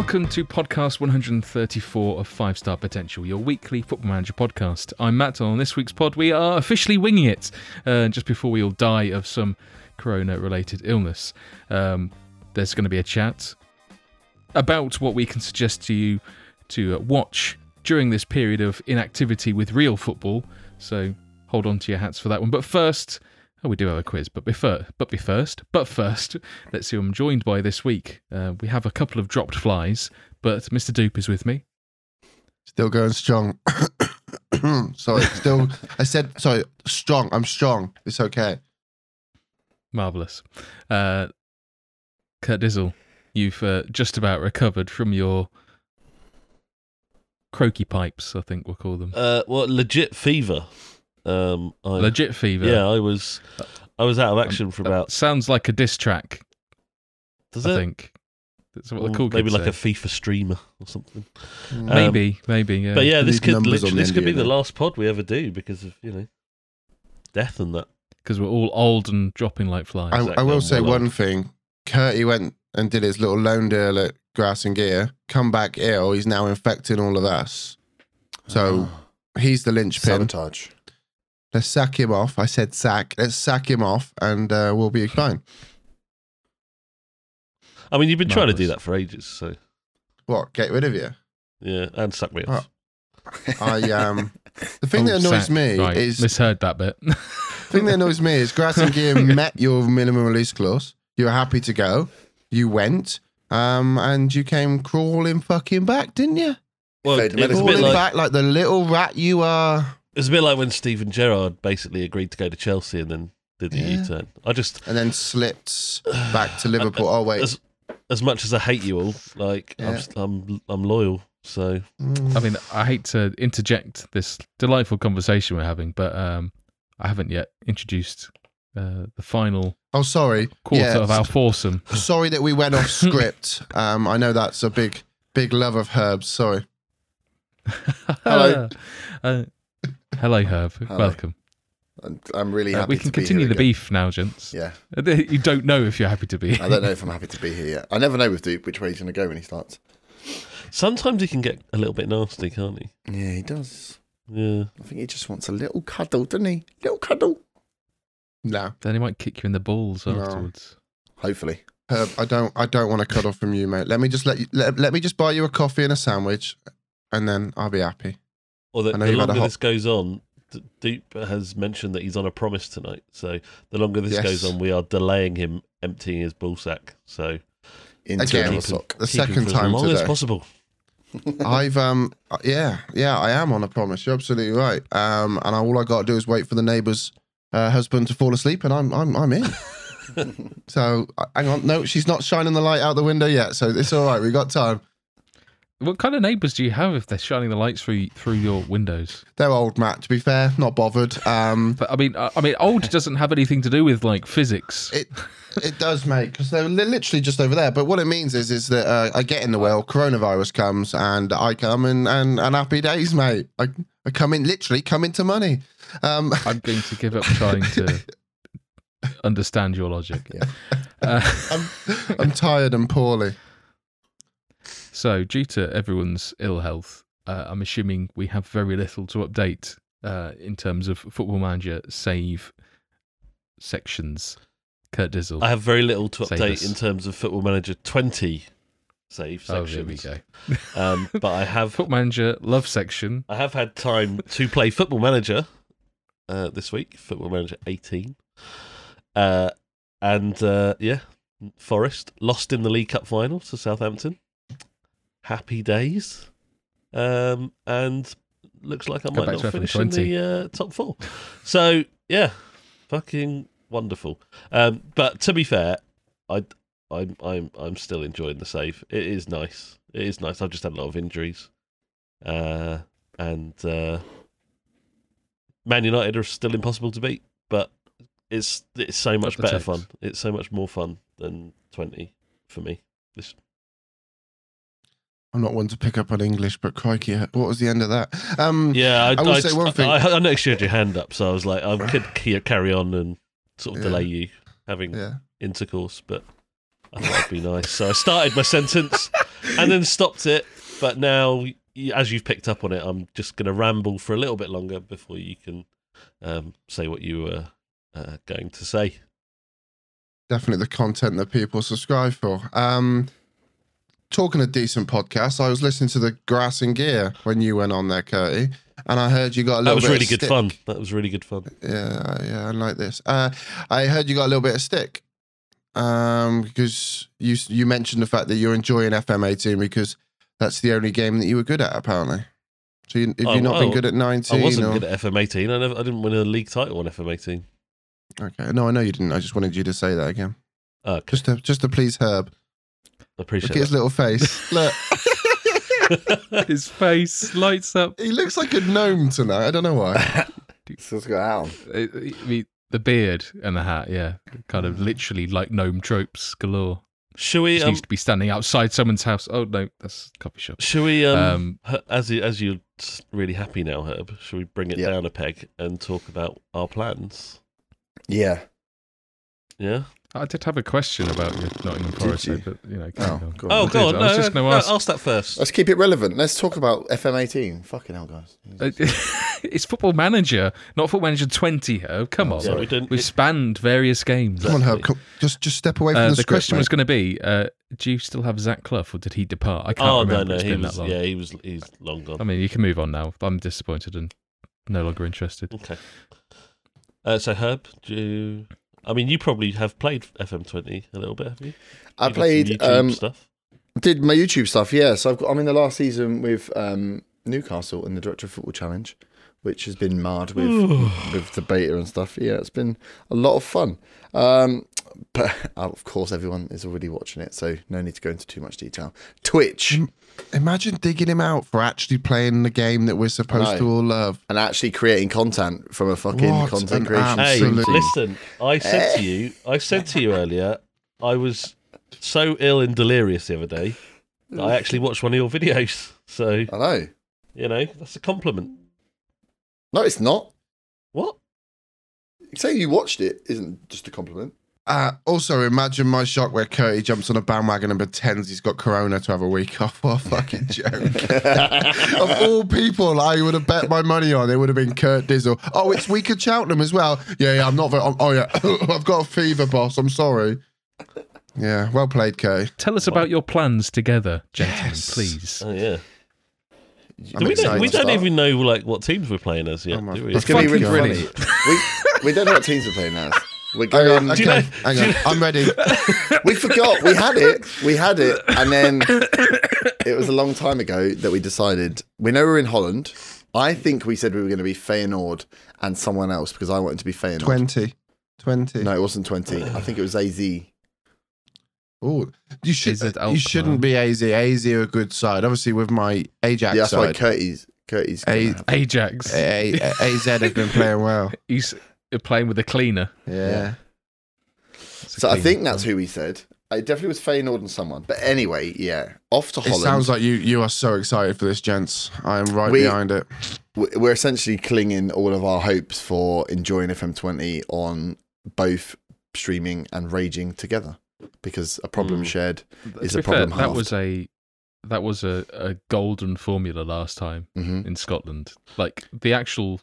Welcome to podcast 134 of Five Star Potential, your weekly football manager podcast. I'm Matt. On this week's pod, we are officially winging it uh, just before we all die of some corona related illness. Um, there's going to be a chat about what we can suggest to you to uh, watch during this period of inactivity with real football. So hold on to your hats for that one. But first, oh, we do have a quiz. But before, but be first, but first, let's see who I'm joined by this week. Uh, we have a couple of dropped flies, but Mr. Dupe is with me. Still going strong. sorry, still. I said sorry. Strong. I'm strong. It's okay. Marvelous. Uh, Kurt Dizzle, you've uh, just about recovered from your croaky pipes. I think we'll call them Uh, well, legit fever. Um, I, legit fever. Yeah, I was, I was out of action for about. sounds like a diss track. Does I it? think that's what the Or cool maybe like say. a FIFA streamer or something. Um, maybe, maybe. Yeah. But yeah, this could numbers literally, on this the could be end the last pod we ever do because of you know death and that. because we're all old and dropping like flies. I, I will say one on. thing. Curtie went and did his little loan deal at Grass and Gear. Come back ill. He's now infecting all of us. So he's the linchpin. sabotage. Let's sack him off. I said sack. Let's sack him off, and uh, we'll be fine. I mean, you've been trying to do that for ages, so What? Get rid of you? yeah, and suck me off. I um. The thing Oh, that annoys sack. me right. is misheard that bit. The thing that annoys me is Grass and Gear met your minimum release clause. You were happy to go. You went. Um, and you came crawling fucking back, didn't you? Well, Fade it was a bit Crawling like back like the little rat you are. It was a bit like when Steven Gerrard basically agreed to go to Chelsea and then did the Yeah. U-turn. I just, And then slipped back to Liverpool. Oh wait. as as much as I hate you all, like I'm, Yeah. s- I'm, I'm loyal. So Mm. I mean, I hate to interject this delightful conversation we're having, but um, I haven't yet introduced uh, the final Oh sorry. quarter Yeah, of our foursome. Sorry that we went off script. Um, I know that's a big, big love of Herb's. Sorry. Hello. uh, hello, Herb. Hello. Welcome. I'm, I'm really Uh, happy we can to be continue here the again. beef now, gents. Yeah, You don't know if you're happy to be. Here. I don't know if I'm happy to be here yet. I never know with Duke which way he's going to go when he starts. sometimes he can get a little bit nasty, can't he? Yeah, he does. Yeah. I think he just wants a little cuddle, doesn't he? Little cuddle. No, Then he might kick you in the balls No. afterwards. Hopefully. Herb. I don't. I don't want to cut off from you, mate. Let me just let you. Let, let me just buy you a coffee and a sandwich, and then I'll be happy. Or the, the you've had a longer this goes on, D- Dupe has mentioned that he's on a promise tonight. So the longer this Yes. goes on, we are delaying him emptying his ball sack. So Into Again, keep him. The second time as long as today. possible. I've um yeah yeah I am on a promise. You're absolutely right. Um, and all I got to do is wait for the neighbour's uh, husband to fall asleep, and I'm I'm I'm in. so uh, hang on, no, she's not shining the light out the window yet, so it's all right. We got time. What kind of neighbours do you have if they're shining the lights through through your windows? They're old, Matt. To be fair, not bothered. Um, But I mean, I, I mean, old doesn't have anything to do with like physics. it it does, mate, because they're li- literally just over there. But what it means is is that uh, I get in the well, coronavirus comes, and I come and and, and happy days, mate. I I come in literally come into money. Um, I'm going to give up trying to understand your logic. Yeah. Uh, I'm I'm tired and poorly. So, due to everyone's ill health, uh, I'm assuming we have very little to update uh, in terms of Football Manager save sections. Kurt Dizzle. I have very little to update in terms of Football Manager 20 save sections. oh, there we go. Um, but I have Football Manager love section. I have had time to play Football Manager uh, this week, Football Manager 18. Uh, and uh, yeah, Forest lost in the League Cup final to Southampton. Happy days. Um, and looks like I Go might not to finish in the uh, top four. So yeah, fucking wonderful. Um, but to be fair, I, I'm I'm I'm still enjoying the save. It is nice. It is nice. I've just had a lot of injuries, uh, and uh, Man United are still impossible to beat. But it's it's so much better ticks. fun. It's so much more fun than twenty for me. This I'm not one to pick up on English, but crikey, what was the end of that? Um, yeah, I, I will say one thing. I, I noticed you had your hand up, so I was like, I could carry on and sort of Yeah. delay you having yeah. intercourse, but I thought that'd be nice. So I started my sentence and then stopped it. But now, as you've picked up on it, I'm just going to ramble for a little bit longer before you can um, say what you were uh, going to say. Definitely the content that people subscribe for. Um, talking a decent podcast, I was listening to the Grass and Gear when you went on there, Curty, and I heard you got a little. That was really good stick. fun. That was really good fun. Yeah, yeah, I like this. Uh, I heard you got a little bit of stick um, because you you mentioned the fact that you're enjoying FM18 because that's the only game that you were good at, apparently. So you, have Oh, you not been good at 19? I wasn't or- good at FM18. I, never, I didn't win a league title on FM18. Okay, no, I know you didn't. I just wanted you to say that again, Oh, okay. just to just to please Herb. I Look appreciate at his little face. Look. His face lights up. he looks like a gnome tonight. I don't know why. Still got out. I I mean, the beard and the hat, yeah, kind of literally like gnome tropes galore. Should we? Just Um, needs to be standing outside someone's house. Oh no, that's a coffee shop. should we? Um, Um, Her- as you, as you're s- really happy now, Herb, should we bring it Yeah. down a peg and talk about our plans? Yeah. Yeah. I did have a question about your Nottingham Forest, you? but you know. Oh, carry on. go Oh, I go on. I was no, just going to no, ask. ask that first. Let's keep it relevant. Let's talk about FM18. Fucking hell, guys. Uh, it's Football Manager, not Football Manager 20. Herb. Come on. yeah, we didn't. We've spanned various games. Come on, Herb. Come, just just step away from Uh, the, the script, question was going to be: uh, Do you still have Zach Clough, or did he depart? I can't oh no, remember. no, it's he been was. that long. Yeah, he was. He's long gone. I mean, you can move on now. I'm disappointed and no longer interested. Okay. Uh, so Herb, do you, I mean, you probably have played FM20 a little bit, have you? I got some played, um, stuff. did my YouTube stuff. Yeah, so I've got, I'm in the last season with um, Newcastle in the Director of Football Challenge, which has been marred with with the beta and stuff. Yeah, it's been a lot of fun. Um, but of course, everyone is already watching it, so no need to go into too much detail. Twitch Imagine digging him out for actually playing the game that we're supposed to all love. and actually creating content from a fucking What content an creation. Hey, Absolutely. listen, I said Eh. to you, I said to you earlier, I was so ill and delirious the other day that I actually watched one of your videos. So, I know. you know, that's a compliment. No, it's not. What? Saying you watched it isn't just a compliment. Uh, also, imagine my shock where Curty jumps on a bandwagon and pretends he's got Corona to have a week off. What a fucking joke. of all people I would have bet my money on, it would have been Kurt Dizzle. Oh, it's week of Cheltenham as well. Yeah, yeah, I'm not very. Oh, yeah, I've got a fever, boss. I'm sorry. Yeah, well played, Curty. Tell us about your plans together, gentlemen, Yes. please. Oh, yeah. I'm we don't, we don't even know like what teams we're playing as yet, Oh do we? It's going to be Fucking really funny. we, we don't know what teams we're playing as. We're Hang on, okay, you know- hang do you on. I'm ready. We forgot. We had it. We had it, and then it was a long time ago that we decided. We know we're in Holland. I think we said we were going to be Feyenoord and someone else because I wanted to be Feyenoord. 20. 20. No, it wasn't twenty. I think it was AZ. Oh, you should. Is it You Alkmaar? shouldn't be AZ. AZ are a good side. Obviously, with my Ajax Yeah, that's why side, Curtis. Curtis. A- Ajax. A- A- AZ have been playing well. He's playing with a cleaner. Yeah. It's a So I think that's who we said. It definitely was Feyenoord and someone. But anyway, yeah, off to It sounds like you you are so excited for this, gents. I am right We- behind it. we're essentially clinging all of our hopes for enjoying FM20 on both streaming and raging together because a problem Mm. shared is to a problem fair, problem that was a that was a, a golden formula last time hmm in Scotland. Like the actual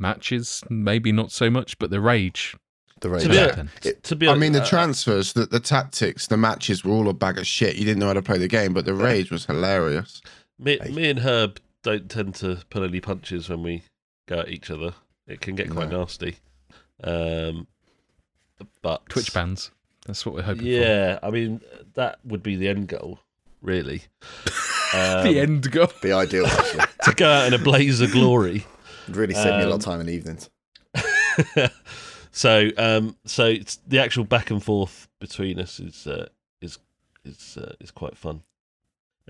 matches, maybe not so much, but the rage. The To rage. be, Yeah. to, to be I mean, the uh, transfers, the, the tactics, the matches were all a bag of shit. You didn't know how to play the game, but the rage was hilarious. Me, Hey. me and Herb don't tend to pull any punches when we go at each other. It can get quite No. nasty. Um, but Twitch bans. That's what we're hoping for. Yeah, I mean that would be the end goal, really. Um, the end goal. Be ideal, actually. to go out in a blaze of glory. It'd really save me a lot Um, of time in the evenings. so, um, so it's the actual back and forth between us is uh, is is uh, is quite fun,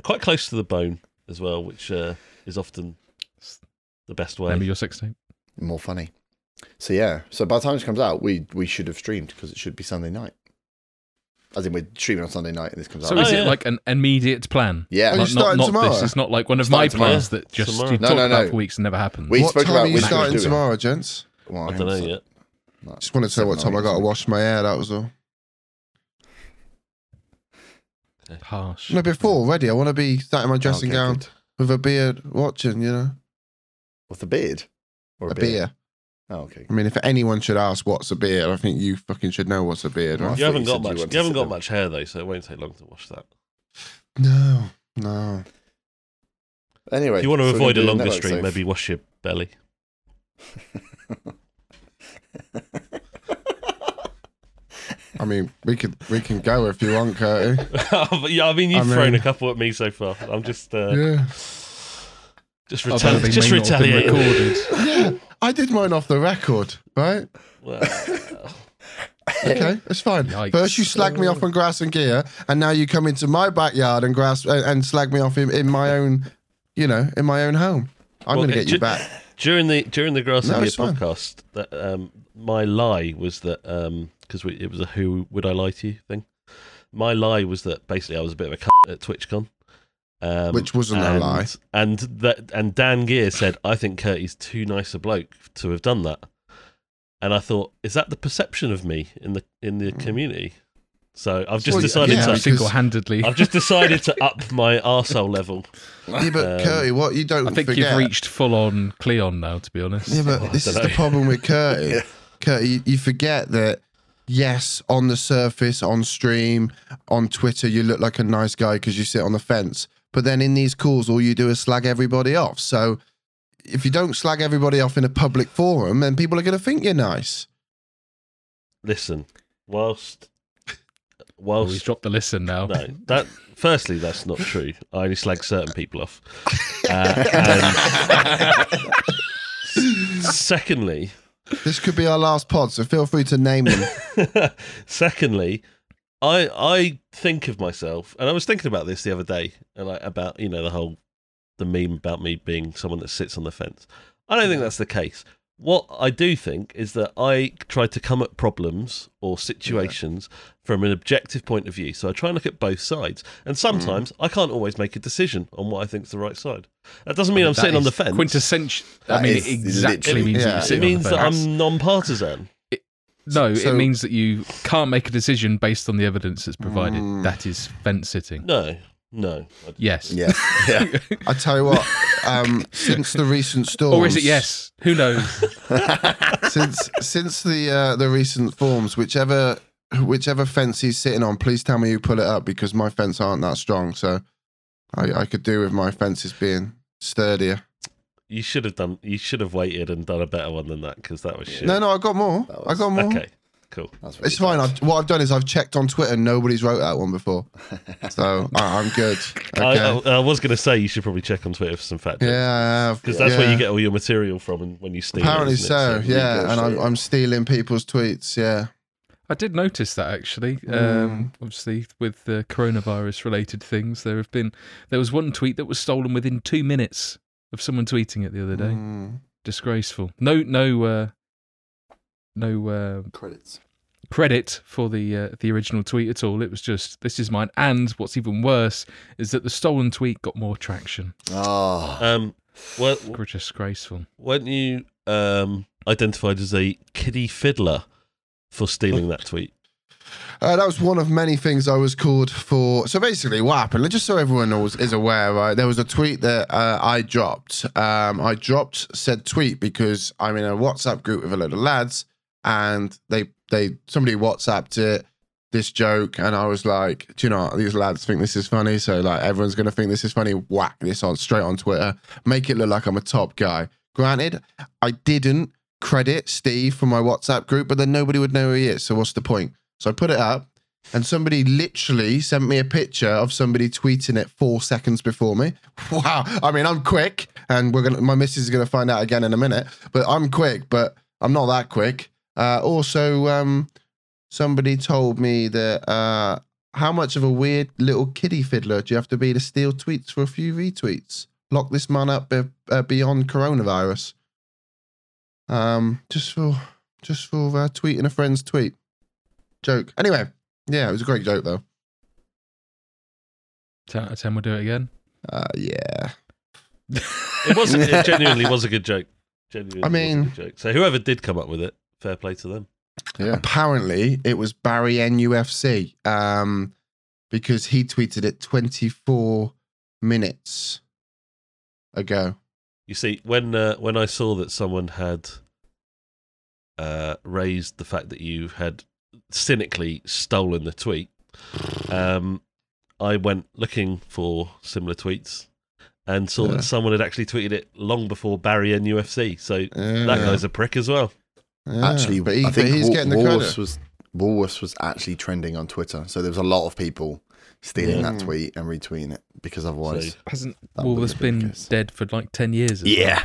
quite close to the bone as well, which uh, is often the best way. Remember your sex tape? More funny. So yeah. So by the time this comes out, we we should have streamed because it should be Sunday night. As in, we're streaming on Sunday night, and this comes So out. So is Oh, it yeah. like an immediate plan? yeah. Oh, you Not, not, starting not tomorrow? this is not like one of Starting my tomorrow. plans that just Tomorrow. you No, talk no, about for weeks and never happens. We what spoke time about are you we starting tomorrow, gents? Well, I hang don't know sec. yet. No. Just wanted to know what time I got to wash my hair. That was all. Harsh. No, before already. I want to be sat in my dressing Okay, gown good. with a beard, watching. You know, With a beard or a beer. Oh, okay. I mean, if anyone should ask what's a beard, I think you fucking should know what's a beard, Well, right? You haven't you got said you much. You haven't got sit much hair though, so it won't take long to wash that. No, no. Anyway, If you want to so avoid a gonna longer stream, safe. maybe wash your belly. I mean, we could we can go if you want, Curty. But yeah, I mean, you've I thrown mean- a couple at me so far. I'm just, uh, Yeah, just, Although retali- they just may not retaliating. recorded. yeah. I did mine off the record, right? Well, Okay, it's fine. Yikes. First, you slag me off on grass and gear, and now you come into my backyard and grass and, and slag me off in, in my own, you know, in my own home. I'm Well, going to it get you ju- back. during the during the Grass No, and Gear podcast, that um, my lie was that because we it was a "Who would I lie to you" thing. My lie was that basically I was a bit of a cunt at TwitchCon. Um, Which wasn't a lie. And that and Dan Gear said, "I think Curtie's too nice a bloke to have done that." And I thought, is that the perception of me in the in the community? So I've just Well, decided yeah, to. single-handedly. I've just decided to up my arsehole level. Yeah, but Um, Curty, what you don't I think forget. you've reached full-on Cleon now. To be honest. Yeah, but Oh, this is dunno. the problem with Curty. Yeah. Curty, you, you forget that. Yes, on the surface, on stream, on Twitter, you look like a nice guy because you sit on the fence. But then in these calls, all you do is slag everybody off. So if you don't slag everybody off in a public forum, then people are going to think you're nice. Listen, whilst Oh, he's whilst dropped the listen now. no, that firstly that's not true. I only slag certain people off. Uh, and secondly, This could be our last pod, so feel free to name them. secondly, I I think of myself, and I was thinking about this the other day, and like about you know the whole the meme about me being someone that sits on the fence. I don't think that's the case. What I do think is that I try to come at problems or situations from an objective point of view. So I try and look at both sides, and hmm. sometimes I can't always make a decision on what I think is the right side. That doesn't mean I'm sitting on the fence. Quintessential. I mean, it exactly means Yeah. you're it sitting on means the that. I'm non-partisan. No, So- it means that you can't make a decision based on the evidence that's provided. Mm. That is fence sitting. No, no. Yes. Yeah, yeah. I tell you what, um, since the recent storms, Or is it yes? Who knows? since since the uh, the recent forms, whichever whichever fence he's sitting on, please tell me you pull it up because my fence aren't that strong. So I, I could do with my fences being sturdier. You should have done. You should have waited and done a better one than that because that was shit. No, no, I got more. That I was- got more. Okay, cool. That's really It's fine. I've, what I've done is I've checked on Twitter. Nobody's wrote that one before, so I, I'm good. Okay. I, I, I was going to say you should probably check on Twitter for some fact. yeah, because that's where you get all your material from, and when you steal. Apparently it, isn't it? so. Yeah, and I'm. I'm stealing people's tweets. Yeah. I did notice that actually. Mm. Um, obviously, with the coronavirus related things, there have been. There was one tweet that was stolen within two minutes of someone tweeting it the other day. Mm. Disgraceful. No, no, uh, no uh, Credits. credit for the uh, the original tweet at all. It was just this is mine. And what's even worse is that the stolen tweet got more traction. Oh, Um, well, Disgraceful. weren't you um identified as a kiddie fiddler for stealing that tweet? Uh, that was one of many things I was called for. So basically, what happened? Just so everyone knows, is aware, right? There was a tweet that uh, I dropped. Um, I dropped said tweet because I'm in a WhatsApp group with a load of lads, and they they somebody WhatsApped it this joke, and I was like, do you know what? these lads think this is funny? So like everyone's gonna think this is funny. Whack this on straight on Twitter, make it look like I'm a top guy. Granted, I didn't credit Steve from my WhatsApp group, but then nobody would know who he is. So what's the point? So I put it up, and somebody literally sent me a picture of somebody tweeting it four seconds before me. Wow! I mean, I'm quick, and we're gonna. My missus is gonna find out again in a minute. But I'm quick, but I'm not that quick. Uh, also, um, somebody told me that uh, how much of a weird little kiddie fiddler do you have to be to steal tweets for a few retweets? Lock this man up be- uh, beyond coronavirus. Um, just for just for uh, tweeting a friend's tweet. Joke. Anyway, yeah, it was a great joke though. 10 out of 10 we'll do it again. Uh, yeah. It was. it genuinely was a good joke. Genuinely I was a mean- good joke. So whoever did come up with it, fair play to them. yeah. Apparently, it was Barry NUFC. Um, because he tweeted it 24 minutes ago. You see, when uh, when I saw that someone had uh, raised the fact that you had cynically stolen the tweet, um, I went looking for similar tweets and saw Yeah. that someone had actually tweeted it long before Barry NUFC. So that guy's a prick as well. Yeah. Actually, but, he, I but think he's Wa- getting the Walrus credit. was Walrus was actually trending on Twitter, so there was a lot of people stealing Yeah. that tweet and retweeting it because otherwise, Hasn't That Wolves would have been been dead for like 10 years? as well? yeah,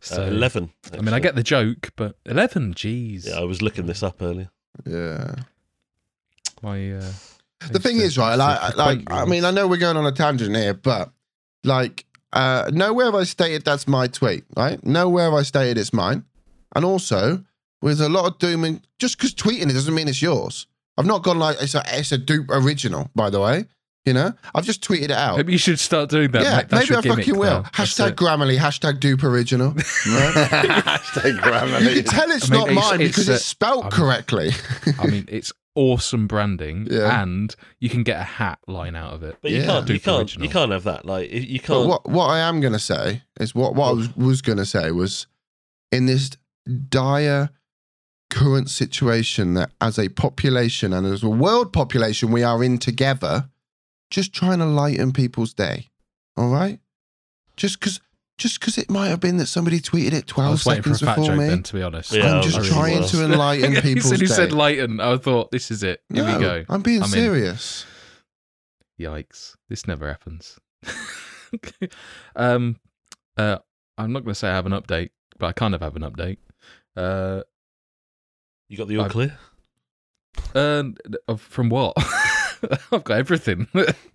So, uh, Eleven. I mean, I get the joke, but 11, jeez. Yeah, I was looking this up earlier. Yeah. My, uh, the thing is, right? Like, like I mean, I know we're going on a tangent here, but like, uh, nowhere have I stated that's my tweet, right? Nowhere have I stated it's mine. And also, with a lot of doom and just because tweeting it doesn't mean it's yours. I've not gone like it's a it's a dupe original, by the way. You know, I've just tweeted it out. Maybe you should start doing that. yeah, mate. That's maybe your I gimmick fucking will. now. That's Hashtag it. Grammarly, hashtag dupe original. Right? Hashtag you Grammarly. can tell it's I mean, not it's- mine it's because a- it's spelt uh, I'm- correctly. I mean, it's awesome branding, Yeah. and you can get a hat line out of it. But you Yeah. can't. You Dupe can't. original. You can't have that. Like you can't. what what I am gonna say is what what I was, was gonna say was in this dire current situation that as a population and as a world population we are in together, just trying to lighten people's day. All right, just because just because it might have been that somebody tweeted it I twelve was waiting for a seconds before me. then, to be honest. Yeah, I I'm just really trying was. to enlighten as people's soon as you said lighten, I thought, this is it. Here no, we go. I'm being I'm in. serious. Yikes! This never happens. um, uh, I'm not going to say I have an update, but I kind of have an update. Uh, You got the all I've- clear. uh, from what? I've got everything.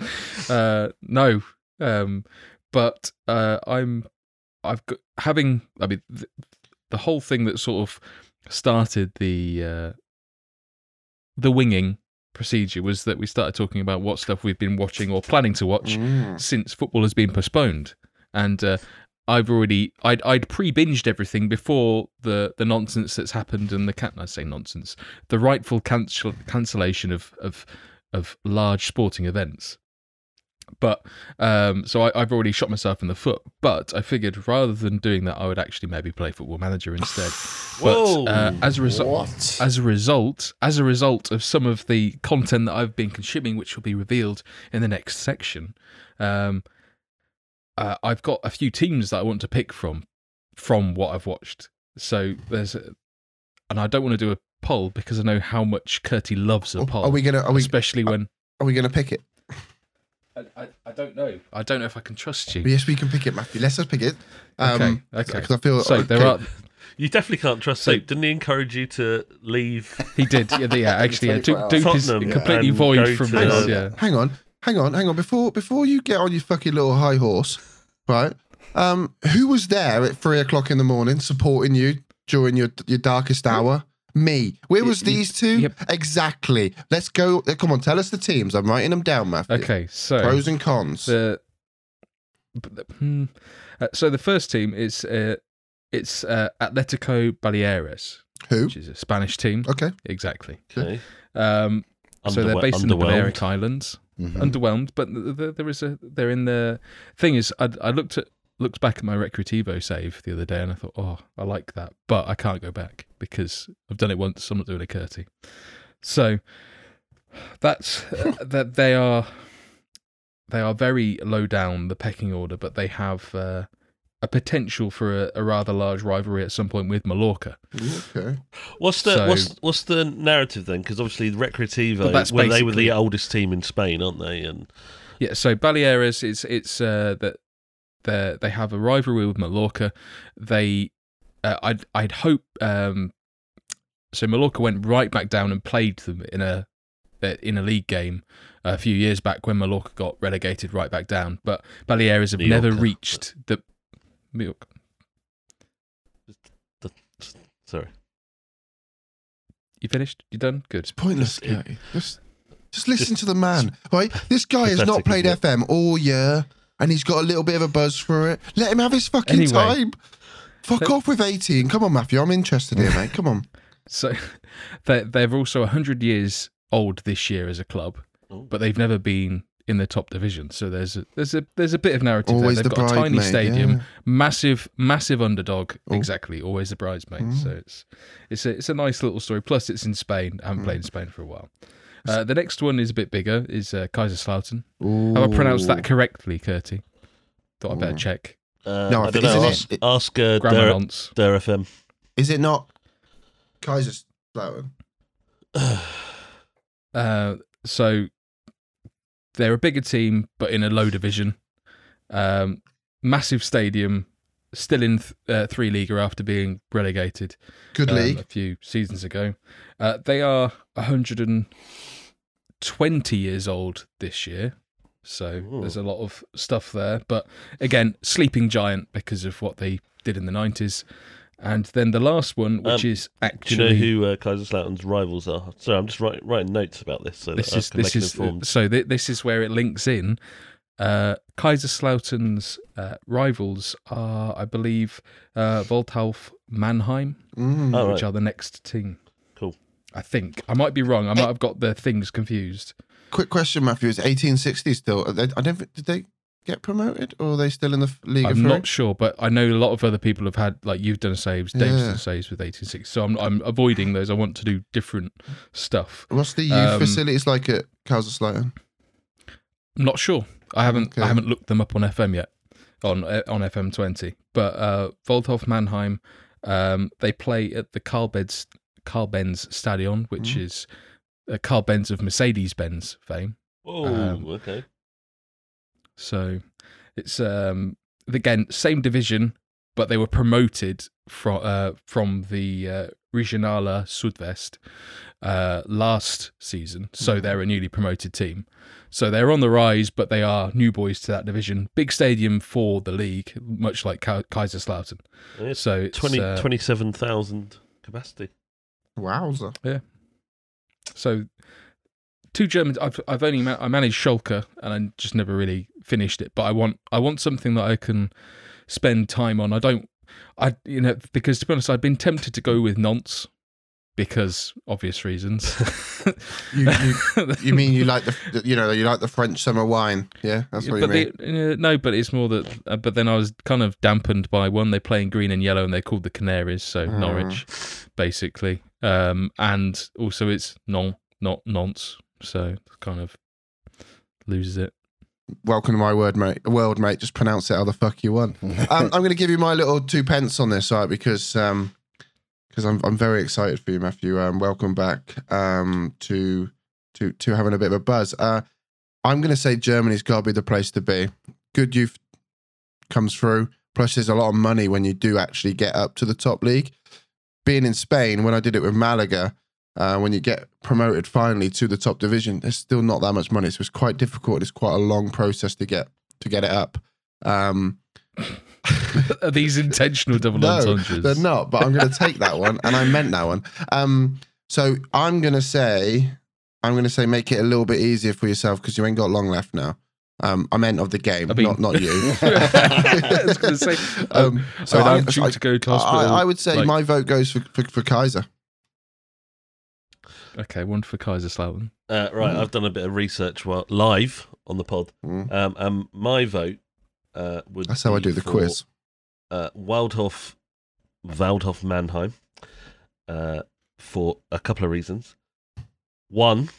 uh, no, um, but uh, I'm, I've got having. I mean, th- the whole thing that sort of started the uh, the winging procedure was that we started talking about what stuff we've been watching or planning to watch Mm. since football has been postponed, and uh, I've already I'd I'd pre-binged everything before the the nonsense that's happened and the can I say nonsense the rightful cancel cancellation of of of large sporting events. But um, so I, I've already shot myself in the foot. But I figured rather than doing that, I would actually maybe play Football Manager instead. Whoa. But uh, as a result, as a result, as a result of some of the content that I've been consuming, which will be revealed in the next section, um, uh, I've got a few teams that I want to pick from, from what I've watched. So there's, a, and I don't want to do a poll because I know how much Curty loves a poll, Are we gonna are we especially when are we gonna pick it? I, I, I don't know. I don't know if I can trust you. Yes, we can pick it, Matthew. Let's just pick it. Um, okay, okay. 'cause I feel So there okay. are. You definitely can't trust So- Soup. Didn't he encourage you to leave? He did. Yeah, yeah actually, yeah. Dupe, 24 is completely and void from to- this. Hang on. Yeah. Hang on, hang on, hang on. Before before you get on your fucking little high horse, right? Um, who was there at three o'clock in the morning supporting you during your your darkest hour? Me. Where was Y- y- these two? yep. Exactly. Let's go. uh, Come on, tell us the teams. I'm writing them down, Matthew. Okay, so Pros and cons. the, the- hmm. Uh, so the first team is uh, it's uh, Atletico Baleares, who? which is a Spanish team. Okay. Exactly. Okay. Um, so they're based in the underwhelmed. Balearic Islands. Mhm. Underwhelmed, but th- th- there is a they're in the thing is I, I looked at looked back at my Recreativo save the other day and I thought oh I like that, but I can't go back because I've done it once. I'm not doing a Curty. So that's uh, that they are they are very low down the pecking order, but they have uh, a potential for a, a rather large rivalry at some point with Mallorca. Okay. What's the So- what's what's the narrative then? Because obviously Recreativo, But that's well, they were the oldest team in Spain, aren't they? And Yeah, so Baleares, it's it's uh, that they they have a rivalry with Mallorca. They, uh, I'd I'd hope. Um, so Mallorca went right back down and played them in a uh, in a league game a few years back when Mallorca got relegated right back down. But Baleares have never reached the. Mallorca. sorry, You finished? You done? Good. It's pointless, Just- Just, just listen just- to the man, right? This guy has not played FM all year, and he's got a little bit of a buzz for it. Let him have his fucking Anyway. time. Fuck off with 18. Come on, Matthew. I'm interested here, mate. Come on. So they they're also hundred years old this year as a club. Oh. but they've never been in the top division. So there's a there's a there's a bit of narrative Always there. They've the got a tiny bridesmaid, stadium, yeah. massive massive underdog. Oh. Exactly, always the bridesmaid. Mm. So it's it's a it's a nice little story. Plus, it's in Spain. I haven't Mm. played in Spain for a while. Uh, the next one is a bit bigger. Is uh, Kaiserslautern. Have I pronounced that correctly, Curty? Thought I'd better check. Uh, No, I I think- don't know. isn't Ask, it- ask uh, Grammar Der, nonce. Der FM. Is it not Kaiserslautern? Uh, so they're a bigger team, but in a low division. Um, massive stadium, still in th- uh, three leaguer after being relegated Good um, league. a few seasons ago. Uh, they are 120 years old this year. So Ooh. there's a lot of stuff there. But again, sleeping giant because of what they did in the 90s. And then the last one, which Um, is Do you know who uh, Kaiserslautern's rivals are? Sorry, I'm just writing, writing notes about this so this that is I can this make is informed. so th- this is where it links in. Uh, Kaiserslautern's uh, rivals are, I believe, uh, Waldhof Mannheim, Mm. Oh, which right. are the next team. I think I might be wrong. I might have got the things confused. Quick question, Matthew. Is 1860 still? They, I don't. Did they get promoted, or are they still in the league? I'm not sure, but I know a lot of other people have had like you've done saves, Dave's Yeah. done saves with 1860. So I'm I'm avoiding those. I want to do different stuff. What's the youth Um, facilities like at Kaiserslautern? I'm not sure. I haven't Okay. I haven't looked them up on FM yet on uh, on FM twenty. But uh Waldhof Mannheim, um, they play at the Carl Benz Carl Benz Stadion, which Mhm. is uh, Carl Benz of Mercedes Benz fame. Oh, um, okay. So it's um again same division, but they were promoted from uh, from the uh, Regionalliga Südwest uh, last season. So Mhm. they're a newly promoted team. So they're on the rise, but they are new boys to that division. Big stadium for the league, much like Ka- Kaiserslautern. It's So it's 20, uh, 27,000 capacity. Wowza! Yeah. So two Germans. I've I've only ma- I managed Schalke and I just never really finished it. But I want I want something that I can spend time on. I don't. I you know because to be honest, I've been tempted to go with Nonce because obvious reasons. You, you, you mean you like the you know you like the French summer wine? Yeah, that's what you but mean. the, uh, no, but it's more that. Uh, but then I was kind of dampened by one. They play in green and yellow, and they're called the Canaries, so Ah. Norwich, basically. Um, and also it's non, not nonce, so kind of loses it. Welcome to my word, mate. World, mate. Just pronounce it how the fuck you want. um, I'm going to give you my little two pence on this, right? Because um, because I'm I'm very excited for you, Matthew. Um, welcome back um, to to to having a bit of a buzz. Uh, I'm going to say Germany's got to be the place to be. Good youth comes through. Plus, there's a lot of money when you do actually get up to the top league. Being in Spain, when I did it with Malaga, uh, when you get promoted finally to the top division, there's still not that much money. So it's quite difficult. It's quite a long process to get to get it up. Um, Are these intentional double no, entendres? they're not. But I'm going to take that one, and I meant that one. Um, so I'm going to say, I'm going to say, make it a little bit easier for yourself because you ain't got long left now. Um, I meant of the game, I mean- not not you. I was going to say, um, Um, so so I I- am due I- to go to hospital. I, I would say like- my vote goes for, for, for Kaiser. okay, one for Kaiserslautern. Uh, right, Mm. I've done a bit of research while, live on the pod. Mm. Um, and my vote uh, would That's how I do the for, quiz. Uh, Waldhof, Waldhof Mannheim uh, for a couple of reasons. One,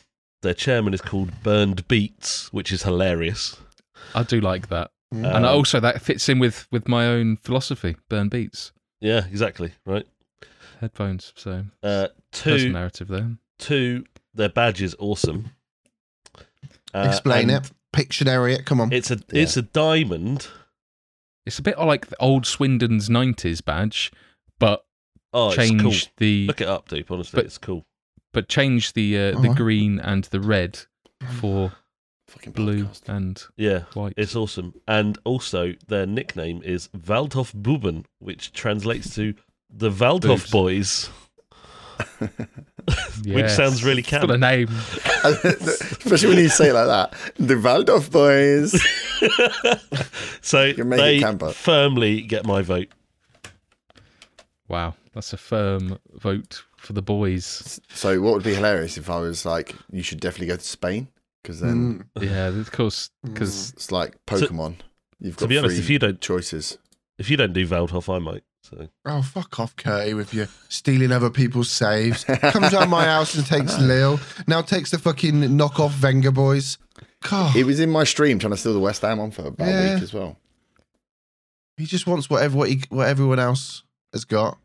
their chairman is called Bernd Beetz, which is hilarious. I do like that, Mm. And Um, also that fits in with with my own philosophy. Burn beats, Yeah, exactly. Right. headphones. So Uh, there's two, narrative there. two, their badge is awesome. Uh, Explain and it. Pictionary it. Come on. It's a it's a diamond. It's a bit like the old Swindon's '90s badge, but Oh, change it's cool. the Look it up, dude. Honestly, But- it's cool. but change the uh, the I- green and the red for Fucking blue podcast. and Yeah, white. it's awesome. And also, their nickname is Waldhof Buben, which translates to the Waldhof Boobs. Boys. which sounds really It's got a name. Especially when you say it like that. The Waldorf boys. so You make it they camper. firmly get my vote. Wow, that's a firm vote for the boys. So what would be hilarious if I was like, you should definitely go to Spain because then Mm. Yeah, of course, because it's like Pokemon. You've got To be honest, if you don't choices. if you don't do Veldhoff, I might. So Oh, fuck off, Curty, with your stealing other people's saves. Comes round my house and takes Lil. Now takes the fucking knockoff Venga boys. God, It was in my stream trying to steal the West Ham one for about a Yeah. week as well. he just wants whatever what, he, what everyone else has got.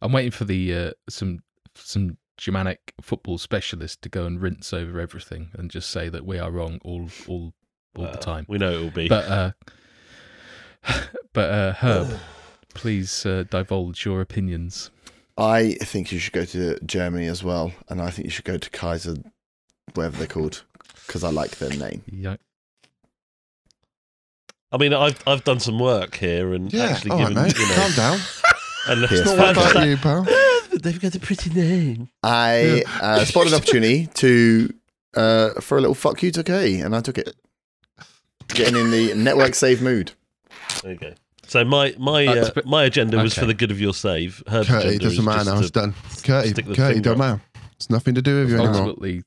I'm waiting for the uh, some some Germanic football specialist to go and rinse over everything and just say that we are wrong all all all the time. we know it will be. But uh, but uh, Herb, please uh, divulge your opinions. I think you should go to Germany as well, and I think you should go to Kaiser, whatever they're called, because I like their name. Yeah, I mean, I've I've done some work here and Yeah, actually all right, given mate. you know, Calm down. and It's It's not not all Fantastic. about you, pal. they've got a pretty name. I uh, spotted an opportunity to uh, for a little fuck you to K, and I took it. Getting in the network save mood. There you go. So my my Uh, uh, my agenda was okay. for the good of your save. Herb's Curty agenda doesn't matter just now. It's done. Curty, stick the Curty, finger don't matter. It's nothing to do with you anymore. ultimately,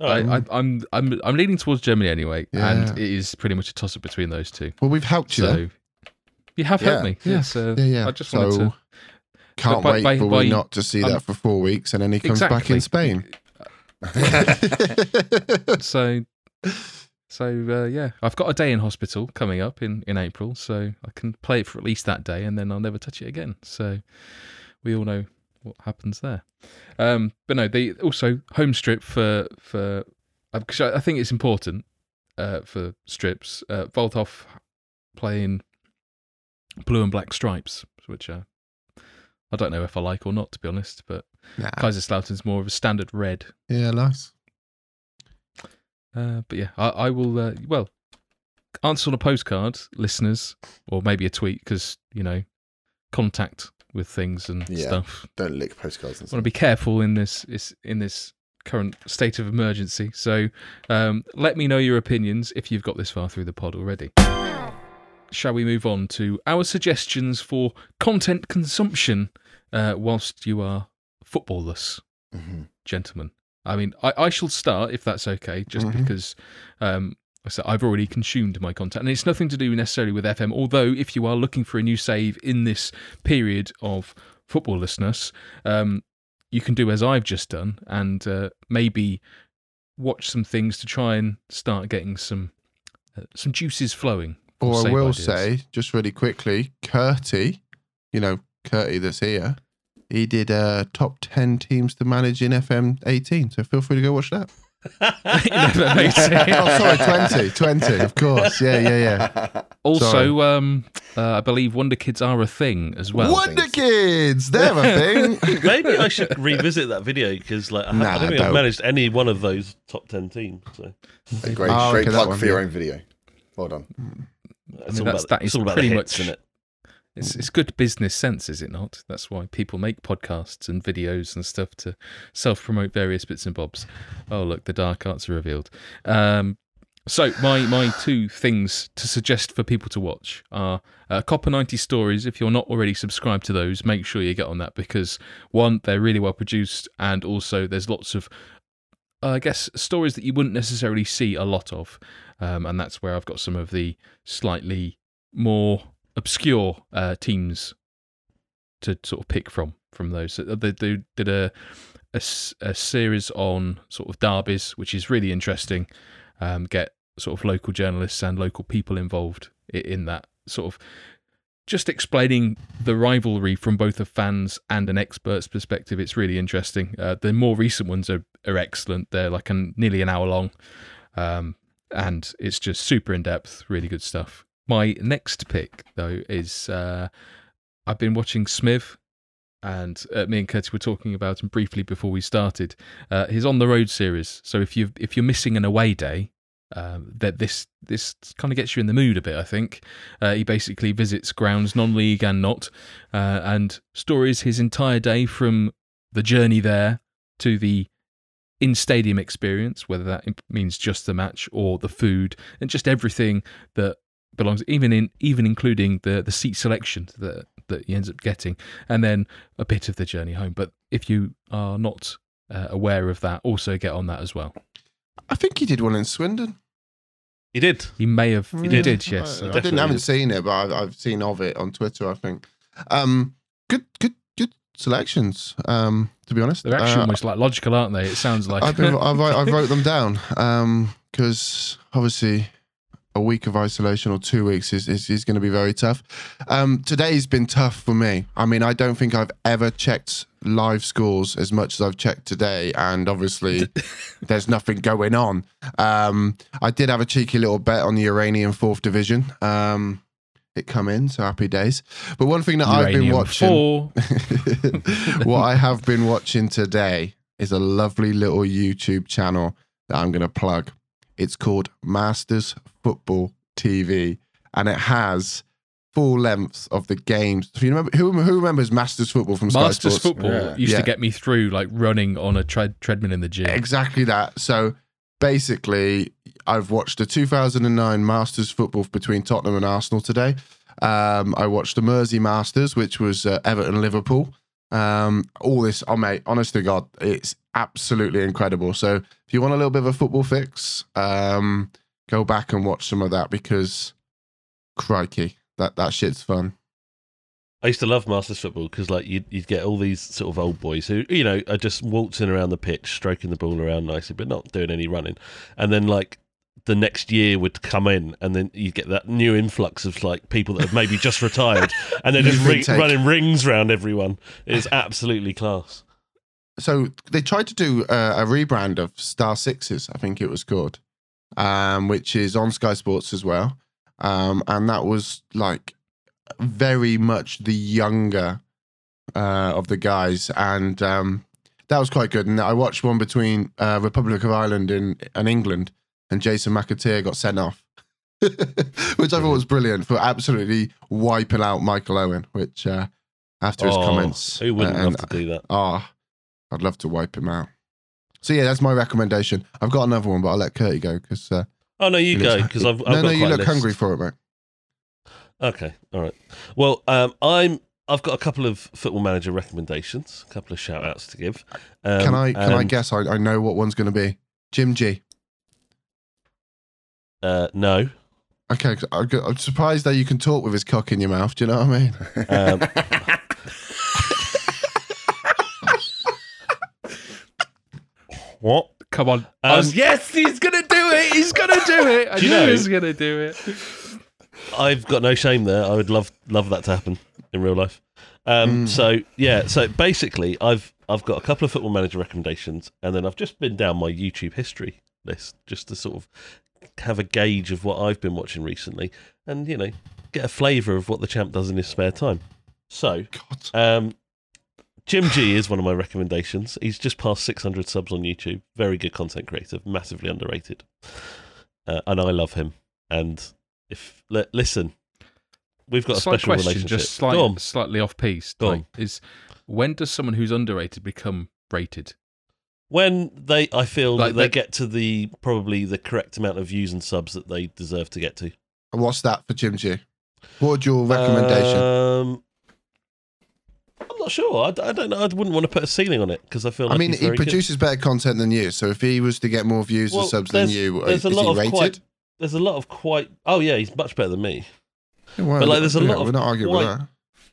All right. I, I, I'm I'm I'm leaning towards Germany anyway, Yeah. and it is pretty much a toss up between those two. Well, we've helped you. So then. you have helped Yeah. me. Yeah. Yes, uh, Yeah, yeah. I just so to. can't by- wait by- for by- we not to see um, that for four weeks, and then he comes back in Spain. so so uh, yeah i've got a day in hospital coming up in in april so i can play it for at least that day and then i'll never touch it again so we all know what happens there um but no they also home strip for for because i think it's important uh for strips uh Waldhof playing blue and black stripes which uh i don't know if i like or not to be honest but Nah. Kaiserslautern's more of a standard red Yeah, nice. Uh, but yeah, I, I will. Uh, well, answer on a postcard, listeners, or maybe a tweet because you know, contact with things and Yeah. stuff. Don't lick postcards and want to be careful in this in this current state of emergency. So, um, let me know your opinions if you've got this far through the pod already. Shall we move on to our suggestions for content consumption uh, whilst you are footballless? Mhm. gentlemen. I mean, I, I shall start if that's okay, just Mhm. because um, I said I've already consumed my content, and it's nothing to do necessarily with FM. Although, if you are looking for a new save in this period of footballlessness, um, you can do as I've just done, and uh, maybe watch some things to try and start getting some uh, some juices flowing. Or I will ideas. say, just really quickly, Curty, you know, Curty that's here, he did uh, top 10 teams to manage in FM 18. So feel free to go watch that. You never made it. oh, sorry, 20. 20, of course. Yeah, yeah, yeah. Also, um, uh, I believe Wonder Kids are a thing as well. Wonder Kids! They're a thing. Maybe I should revisit that video because like I, ha- Nah, I don't think don't. I've managed any one of those top ten teams. So A great, Oh, great okay, plug one, for your yeah. own video. Well done. it's mean, all that's- about, that all about the pretty hits, much- isn't it? It's it's good business sense, is it not? That's why people make podcasts and videos and stuff to self promote various bits and bobs. Oh look, the dark arts are revealed. Um, so my my two things to suggest for people to watch are uh, Copa ninety stories. If you're not already subscribed to those, make sure you get on that because one, they're really well produced, and also there's lots of uh, I guess stories that you wouldn't necessarily see a lot of, um, and that's where I've got some of the slightly more obscure uh, teams to sort of pick from from those. So They, they did a series on sort of derbies, which is really interesting. Um, get sort of local journalists and local people involved in that sort of just explaining the rivalry from both a fan's and an expert's perspective. It's really interesting. Uh, the more recent ones are, are excellent. They're like an, nearly an hour long, um, and it's just super in depth, really good stuff. My next pick though is uh, I've been watching Smith, and uh, me and Curtis were talking about him briefly before we started. Uh, his on the road series. So if you if you're missing an away day, um, that this this kind of gets you in the mood a bit. I think uh, he basically visits grounds non-league and not, uh, and stories his entire day from the journey there to the in stadium experience, whether that means just the match or the food and just everything that belongs, even in even including the the seat selection that that he ends up getting, and then a bit of the journey home. But if you are not uh, aware of that, also get on that as well. I think he did one in Swindon. He did. He may have. He did. did, yes. I, I didn't haven't did. seen it, but I've, I've seen of it on Twitter. I think. Um, good, good, good selections. Um, to be honest, They're actually Uh, almost like logical, aren't they? It sounds like. I've been, I've, I wrote them down because obviously a week of isolation or two weeks is, is, is going to be very tough. Um, today's been tough for me. I mean, I don't think I've ever checked live scores as much as I've checked today, and obviously there's nothing going on. Um, I did have a cheeky little bet on the Iranian fourth division. Um, it come in, so happy days. But one thing that I've been watching. What I have been watching today is a lovely little YouTube channel that I'm going to plug. It's called Masters Football TV, and it has full lengths of the games. Do you remember who, who remembers Masters Football from Sky Masters Sports? football Yeah. used Yeah. to get me through like running on a tread treadmill in the gym. Exactly that. So basically, I've watched the 2009 Masters football between Tottenham and Arsenal today. Um, I watched the Mersey Masters, which was uh, Everton Liverpool. Um, all this, oh mate, honest to God, it's absolutely incredible. So if you want a little bit of a football fix, um, go back and watch some of that because, crikey, that that shit's fun. I used to love Masters football because, like, you'd, you'd get all these sort of old boys who, you know, are just waltzing around the pitch, stroking the ball around nicely, but not doing any running. And then, like, the next year would come in, and then you get that new influx of like people that have maybe just retired, and they're just ring, running rings around everyone. It's absolutely class. so they tried to do uh, a rebrand of Star Sixes, I think it was called, um, which is on Sky Sports as well, um, and that was like very much the younger uh, of the guys, and um, that was quite good. And I watched one between uh, Republic of Ireland and, and England, and Jason McAteer got sent off. which I thought was brilliant for absolutely wiping out Michael Owen, which uh, after his Oh, comments, Who wouldn't and- love to do that? Oh, I'd love to wipe him out. So yeah, that's my recommendation. I've got another one, but I'll let Curty go because uh, Oh no, you go because I've, I've no, no, you look list. hungry for it, mate. Okay, all right. Well, um, I'm. I've got a couple of football manager recommendations, a couple of shout outs to give. Um, can I can I guess? I, I know what one's going to be. Jim G. Uh, no. Okay, I- I'm surprised that you can talk with his cock in your mouth. Do you know what I mean? Um, what? Come on. Um, was- yes, he's gonna do it. He's gonna do it. I Do you knew know- he was gonna do it. I've got no shame there. I would love love that to happen in real life. Um, Mm. So yeah, so basically, I've I've got a couple of football manager recommendations, and then I've just been down my YouTube history list just to sort of have a gauge of what I've been watching recently, and you know, get a flavour of what the champ does in his spare time. So, um, Jim G is one of my recommendations. He's just passed 600 subs on YouTube. Very good content creator, massively underrated, uh, and I love him. And if li- listen, we've got a Slight special question, relationship. just slight, slightly off piece. Like, is when does someone who's underrated become rated? When they, I feel Like they they- get to the probably the correct amount of views and subs that they deserve to get to. And what's that for Jim G? What's your recommendation? Um, I'm not sure. I don't know. I wouldn't want to put a ceiling on it because I feel like I mean, he very good. produces better content than you. So if he was to get more views Well, and subs than you, there's a is lot he of rated? quite- There's a lot of quite. Oh yeah, he's much better than me. Yeah, well, but, like, there's a lot of We're not arguing quite- with that.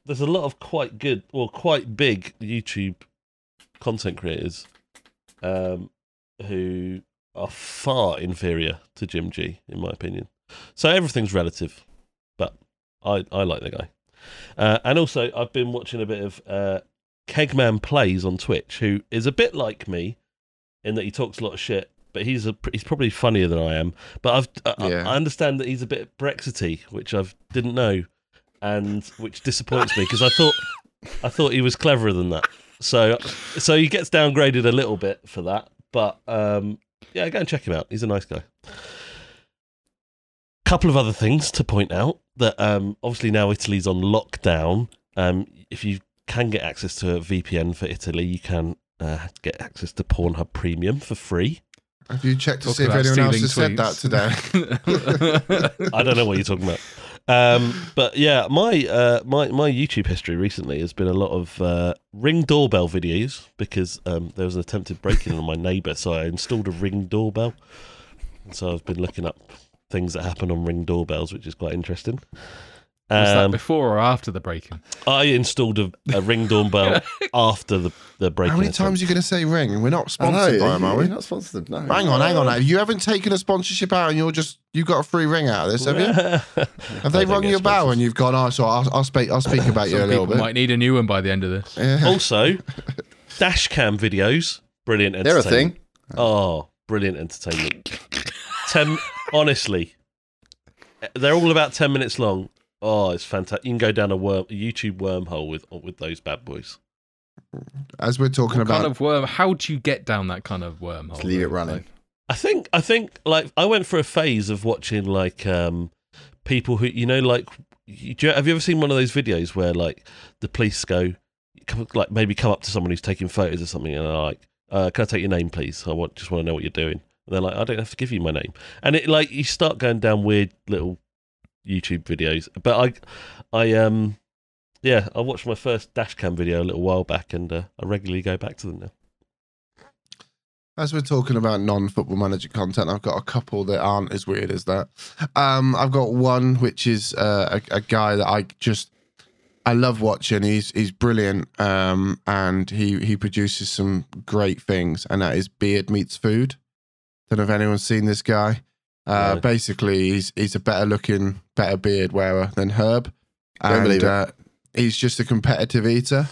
There's a lot of quite good or quite big YouTube content creators um, who are far inferior to Jim G, in my opinion. So everything's relative, but I, I like the guy. Uh, and also, I've been watching a bit of uh, Kegman Plays on Twitch, who is a bit like me in that he talks a lot of shit, but he's a, he's probably funnier than I am. But I've I, Yeah. I understand that he's a bit Brexity, which I didn't know, and which disappoints me because I thought I thought he was cleverer than that. So so he gets downgraded a little bit for that, but um, yeah, go and check him out. He's a nice guy. Couple of other things to point out that um, obviously now Italy's on lockdown. Um, if you can get access to a VPN for Italy, you can uh, get access to Pornhub Premium for free. Have you checked to Talk see if anyone else has stealing said that today? I don't know what you're talking about. Um, but yeah, my uh, my my YouTube history recently has been a lot of uh, ring doorbell videos because um, there was an attempted break-in on my neighbour, so I installed a ring doorbell. And so I've been looking up things that happen on ring doorbells, which is quite interesting. Was that Um, before or after the break-in? I installed a, a ring doorbell after the the break-in. How many attempt. times are you going to say ring? We're not I know, sponsored by them, are you're we? not sponsored. No. Hang on, hang on. now. You haven't taken a sponsorship out, and you're just you got a free ring out of this, have you? Have they don't rung get your bell sponsors. and you've gone? Oh, so I'll, I'll speak. I'll speak about you a Some little people bit. might need a new one by the end of this. Yeah. also, dash cam videos, brilliant They're a entertainment. thing. Oh, brilliant entertainment. Ten, honestly, they're all about ten minutes long. Oh, it's fantastic. You can go down a worm, a YouTube wormhole with with those bad boys. As we're talking What about, kind of worm? How do you get down that kind of wormhole? Just leave it running. Like, I think, I think, like I went for a phase of watching like um people who you know, like, you, do you- have you ever seen one of those videos where like the police go, like maybe come up to someone who's taking photos or something, and they're like, uh, "Can I take your name, please? I want just want to know what you're doing." And they're like, "I don't have to give you my name," and it like you start going down weird little YouTube videos. But I, I um. Yeah, I watched my first dashcam video a little while back, and uh, I regularly go back to them now. as we're talking about non-football manager content, I've got a couple that aren't as weird as that. Um, I've got one which is uh, a, a guy that I just I love watching. He's he's brilliant, um, and he he produces some great things, and that is Beard Meets Food. Don't know if anyone's seen this guy. Uh, No. Basically, he's he's a better looking, better beard wearer than Herb, Don't and believe it. uh, he's just a competitive eater.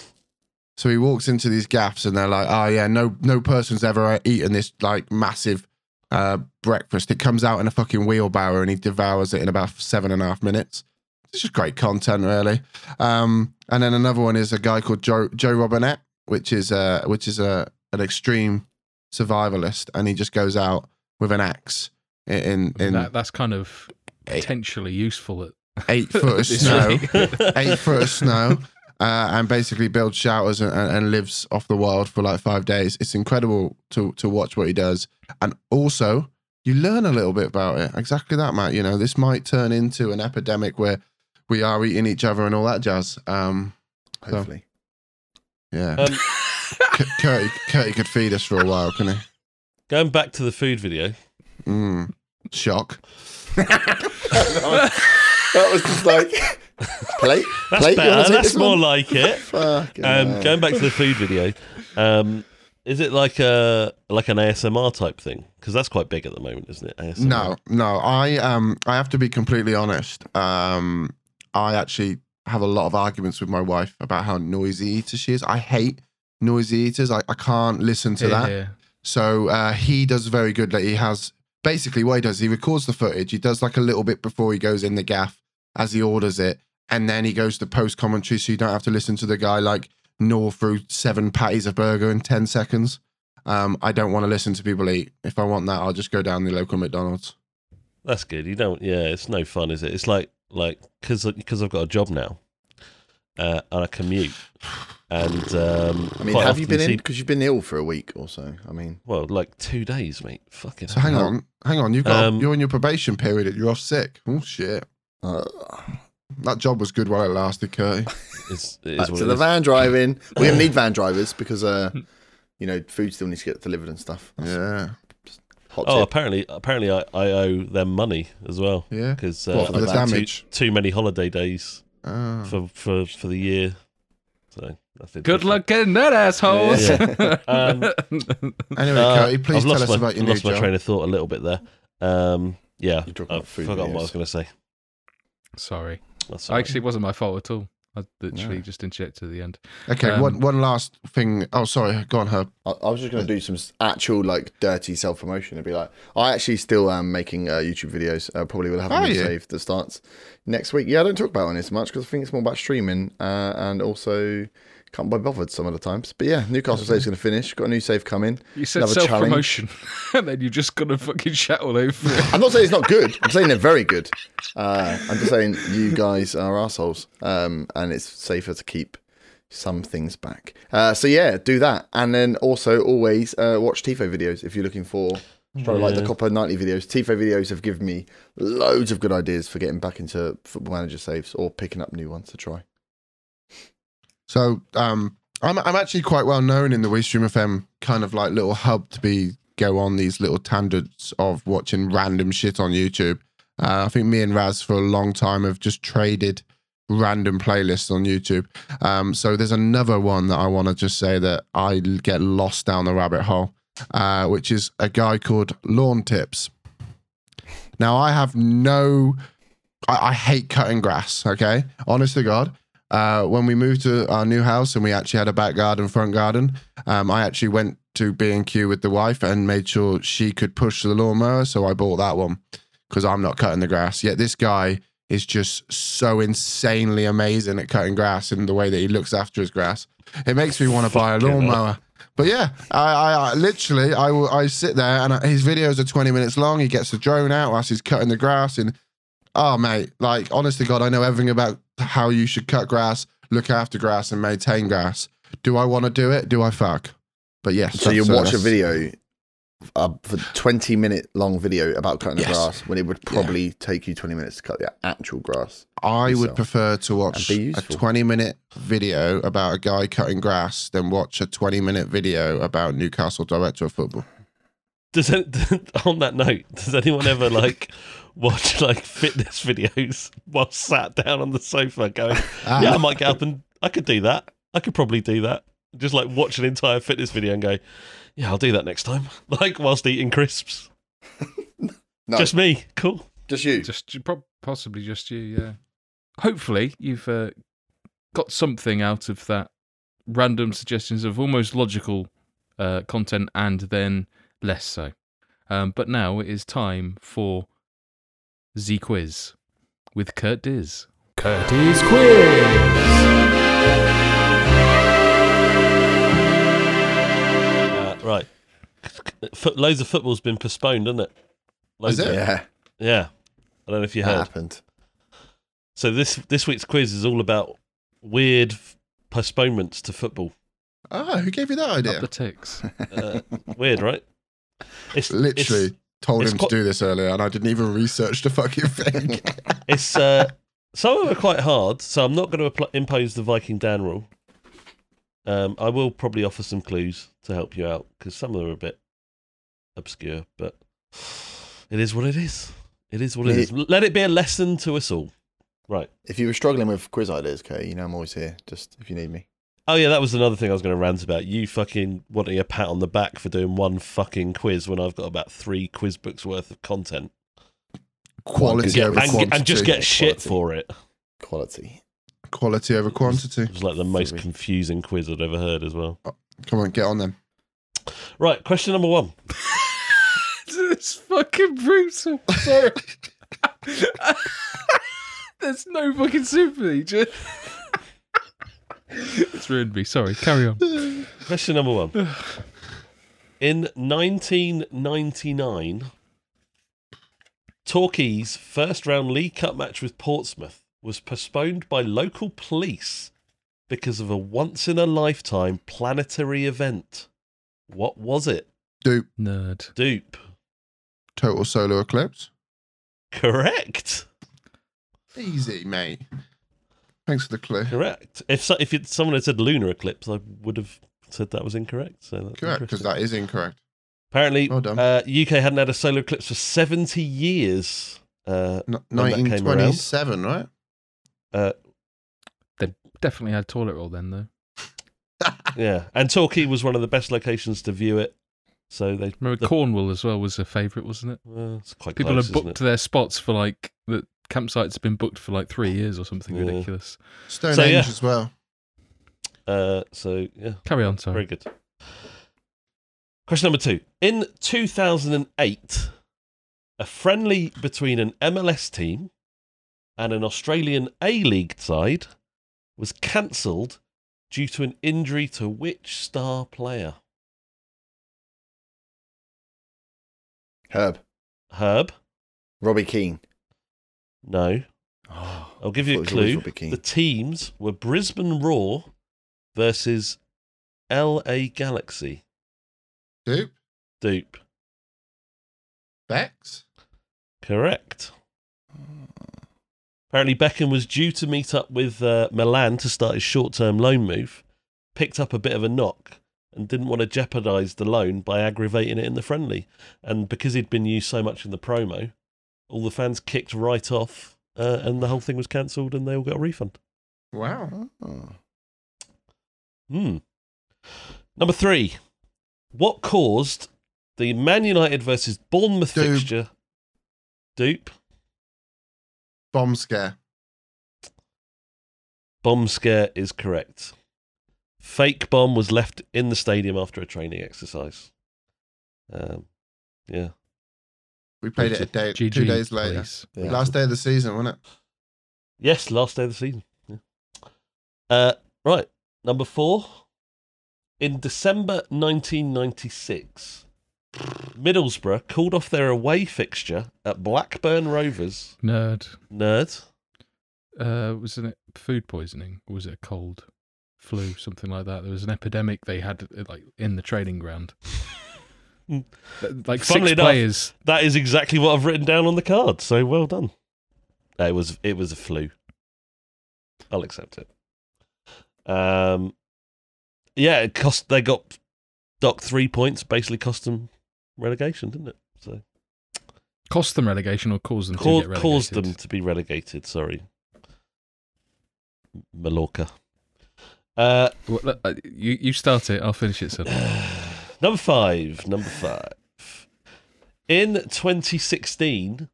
So he walks into these gaffs, and they're like, "Oh yeah, no no person's ever eaten this like massive uh, breakfast. It comes out in a fucking wheelbarrow, and he devours it in about seven and a half minutes. It's just great content, really. Um, and then another one is a guy called Joe Joe Robinette, which is uh which is a an extreme survivalist, and he just goes out with an axe in in, in that, that's kind of potentially useful at eight foot of snow, eight foot of snow, uh, and basically builds shelters and, and, and lives off the wild for like five days. It's incredible to to watch what he does, and also you learn a little bit about it. Exactly that, Matt. You know, this might turn into an epidemic where we are eating each other and all that jazz. Um, Hopefully. yeah, Um, C- Curty, Curty could feed us for a while, can he? going back to the food video, Mm. Shock. That was just like plate. that's plate. better. That's this more one? like it. Um, going back to the food video, um, is it like a like an ASMR type thing? Because that's quite big at the moment, isn't it? ASMR. No, no. I um I have to be completely honest. Um I actually have a lot of arguments with my wife about how noisy eater she is. I hate noisy eaters. I, I can't listen to Here, that. here. So uh, he does very good. Like he has basically what he does, he records the footage. He does like a little bit before he goes in the gaff as he orders it, and then he goes to post commentary, so you don't have to listen to the guy like gnaw through seven patties of burger in ten seconds. Um, I don't want to listen to people eat. If I want that, I'll just go down the local McDonald's. That's good. You don't. Yeah, it's no fun, is it? It's like like because because I've got a job now, uh, and I commute, and um, I mean, have you often been in? Because you've been ill for a week or so. I mean, Well, like two days, mate. Fucking. So hang on, hang on. You've got Um, you're in your probation period. You're off sick. Oh shit! uh, That job was good while it lasted, Curty. It's, it is back to the is. van driving. We're gonna need van drivers because, uh, you know, food still needs to get delivered and stuff. That's Yeah, Oh, tip. apparently, apparently, I, I owe them money as well yeah. because What, uh, for the I've had too, damage? too many holiday days Ah. for, for for the year. So that's Good luck getting that, assholes. Um, Anyway, Uh, Curty, please I've tell us my, about your I've new lost my job. train of thought a little bit there. Um, yeah, You're talking about I've food what I was going to say. Sorry. That's all right. Actually, it wasn't my fault at all. I literally No. just interjected at the end. Okay, Um, one one last thing. Oh, sorry. Go on, Herb. I, I was just going to do some actual like dirty self promotion and be like, I actually still am making uh, YouTube videos. Uh, probably will have a Are save that starts next week. Yeah, I don't talk about it on this much because I think it's more about streaming uh, and also can't be bothered some of the times. But yeah, Newcastle save's going to finish. Got a new save coming. You said self promotion, and then you're just got to fucking shout all over it. I'm not saying it's not good. I'm saying they're very good. Uh, I'm just saying you guys are assholes, um, and it's safer to keep some things back. Uh, so yeah, do that, and then also always uh, watch Tifo videos if you're looking for Probably like the Copa ninety videos. Tifo videos have given me loads of good ideas for getting back into Football Manager saves or picking up new ones to try. So um, I'm I'm actually quite well known in the WeStream FM kind of like little hub to be go on these little tangents of watching random shit on YouTube. Uh, I think me and Raz for a long time have just traded random playlists on YouTube. Um, so there's another one that I want to just say that I get lost down the rabbit hole, uh, which is a guy called Lawn Tips. Now I have no, I, I hate cutting grass. Okay, honest to God. Uh, when we moved to our new house and we actually had a back garden, front garden, um, I actually went to B and Q with the wife and made sure she could push the lawnmower. So I bought that one because I'm not cutting the grass. Yet this guy is just so insanely amazing at cutting grass and the way that he looks after his grass. It makes me want to buy a lawnmower. But yeah, I, I, I literally I I sit there and his videos are 20 minutes long. He gets the drone out whilst he's cutting the grass and oh mate, like honest to God, I know everything about how you should cut grass, look after grass, and maintain grass. Do I want to do it? Do I fuck? But yes. So you uh, watch a video, a for twenty minute long video about cutting Yes. the grass when it would probably take you twenty minutes to cut the actual grass. I would prefer to watch a 20 minute video about a guy cutting grass than watch a 20 minute video about Newcastle director of football. Does any, on that note, does anyone ever like watch like fitness videos while sat down on the sofa going, Ah. "Yeah, I might get up and I could do that. I could probably do that." Just like watch an entire fitness video and go, "Yeah, I'll do that next time." Like whilst eating crisps. No, Just just, me. Cool. Just you. Just prob- possibly just you, yeah. Hopefully, you've uh, got something out of that random suggestions of almost logical uh, content and then less so. Um, but now it is time for Z Quiz with Kurt Diz. Curtis Quiz. Uh, right. Foot, loads of football's been postponed, hasn't it? Loads Has of it? Yeah, Yeah. I don't know if you that heard. happened. So this this week's quiz is all about weird f- postponements to football. Ah, who gave you that Up idea? the ticks. Uh, weird, right? It's Literally It's, told it's him quite- to do this earlier, and I didn't even research the fucking thing. it's uh, some of them are quite hard, so I'm not going to appl- impose the Viking Dan rule. Um, I will probably offer some clues to help you out because some of them are a bit obscure, but it is what it is. It is what it Me- is. Let it be a lesson to us all. Right. If you were struggling with quiz ideas, Kay, you know I'm always here. Just if you need me. Oh yeah, that was another thing I was going to rant about. You fucking wanting a pat on the back for doing one fucking quiz when I've got about three quiz books worth of content, Quality Yeah, over and, quantity. and just get shit Quality. for it. Quality. Quality over quantity. It was like the most confusing quiz I'd ever heard as well. Oh, come on, get on them. Right, question number one. it's fucking brutal. Sorry. There's no fucking sympathy. Just... it's ruined me. Sorry. Carry on. Question number one. In 1999, Torquay's first round League Cup match with Portsmouth was postponed by local police because of a once in a lifetime planetary event. What was it? Dupe. Nerd. Dupe. Total solar eclipse. Correct. Easy, mate. Thanks for the clue. Correct. If so, if it, someone had said lunar eclipse, I would have said that was incorrect. So that's Correct, because that is incorrect. apparently Well uh, UK hadn't had a solar eclipse for seventy years. Uh, N- When that came 1927, right? uh, they Definitely had toilet roll then, though. yeah, and Torquay was one of the best locations to view it. So they Remember the- Cornwall as well was a favourite, wasn't it? well, it's quite People close, have booked isn't their spots for like the campsites have been booked for like three years or something Yeah. ridiculous. Stone So, yeah. as well. Uh, so yeah, Carry on, sir. very good. Question number two. In 2008, a friendly between an MLS team and an Australian A League side was cancelled due to an injury to which star player? Herb. Herb? Robbie Keane. No. Oh, I'll give you a thought it was always clue. The teams were Brisbane Roar versus LA Galaxy. Dupe. Dupe. Bex. Correct. Apparently, Beckham was due to meet up with uh, Milan to start his short term loan move, picked up a bit of a knock, and didn't want to jeopardise the loan by aggravating it in the friendly. And because he'd been used so much in the promo, all the fans kicked right off, uh, and the whole thing was cancelled, and they all got a refund. Wow. Hmm. Number three. What caused the Man United versus Bournemouth Dupe. fixture? Dupe. Bomb scare. Bomb scare is correct. Fake bomb was left in the stadium after a training exercise. Um, yeah. We played it a day, GG, two days later. Yeah. Last day of the season, wasn't it? Yes, last day of the season. Yeah. Uh, right. Number four. In December 1996, Middlesbrough called off their away fixture at Blackburn Rovers. Nerd. Nerd. Uh, wasn't it food poisoning or was it a cold, flu, something like that? There was an epidemic they had like in the training ground. Hmm. like Funnily six enough- players. That is exactly what I've written down on the card. So well done. Uh, It was it was a flu. I'll accept it. Um, yeah, it cost. They got docked three points. Basically, cost them relegation, didn't it? So Cost them relegation or caused them to get relegated? caused them to be relegated. Sorry, Mallorca. Uh, Well, look, uh, you you start it. I'll finish it. So number five. Number five. In 2016,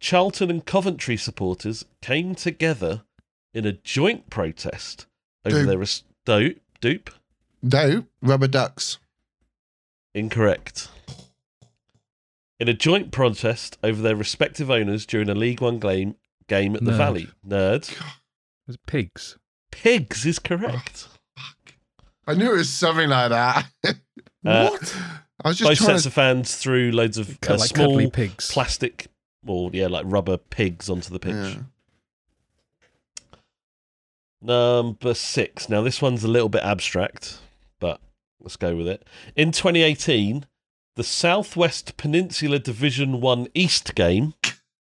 Charlton and Coventry supporters came together in a joint protest over Dupe. their res- dope. Dupe. Dope. Rubber ducks. Incorrect. In a joint protest over their respective owners during a League One game game at the Nerd. Valley. Nerd. was it pigs. Pigs is correct. I knew it was something like that. Uh, what? I was just Both trying sets to. of fans threw loads of uh, like small pigs. plastic, or yeah, like rubber pigs onto the pitch. Yeah. Number six. Now, this one's a little bit abstract, but let's go with it. In 2018, the Southwest Peninsula Division 1 East game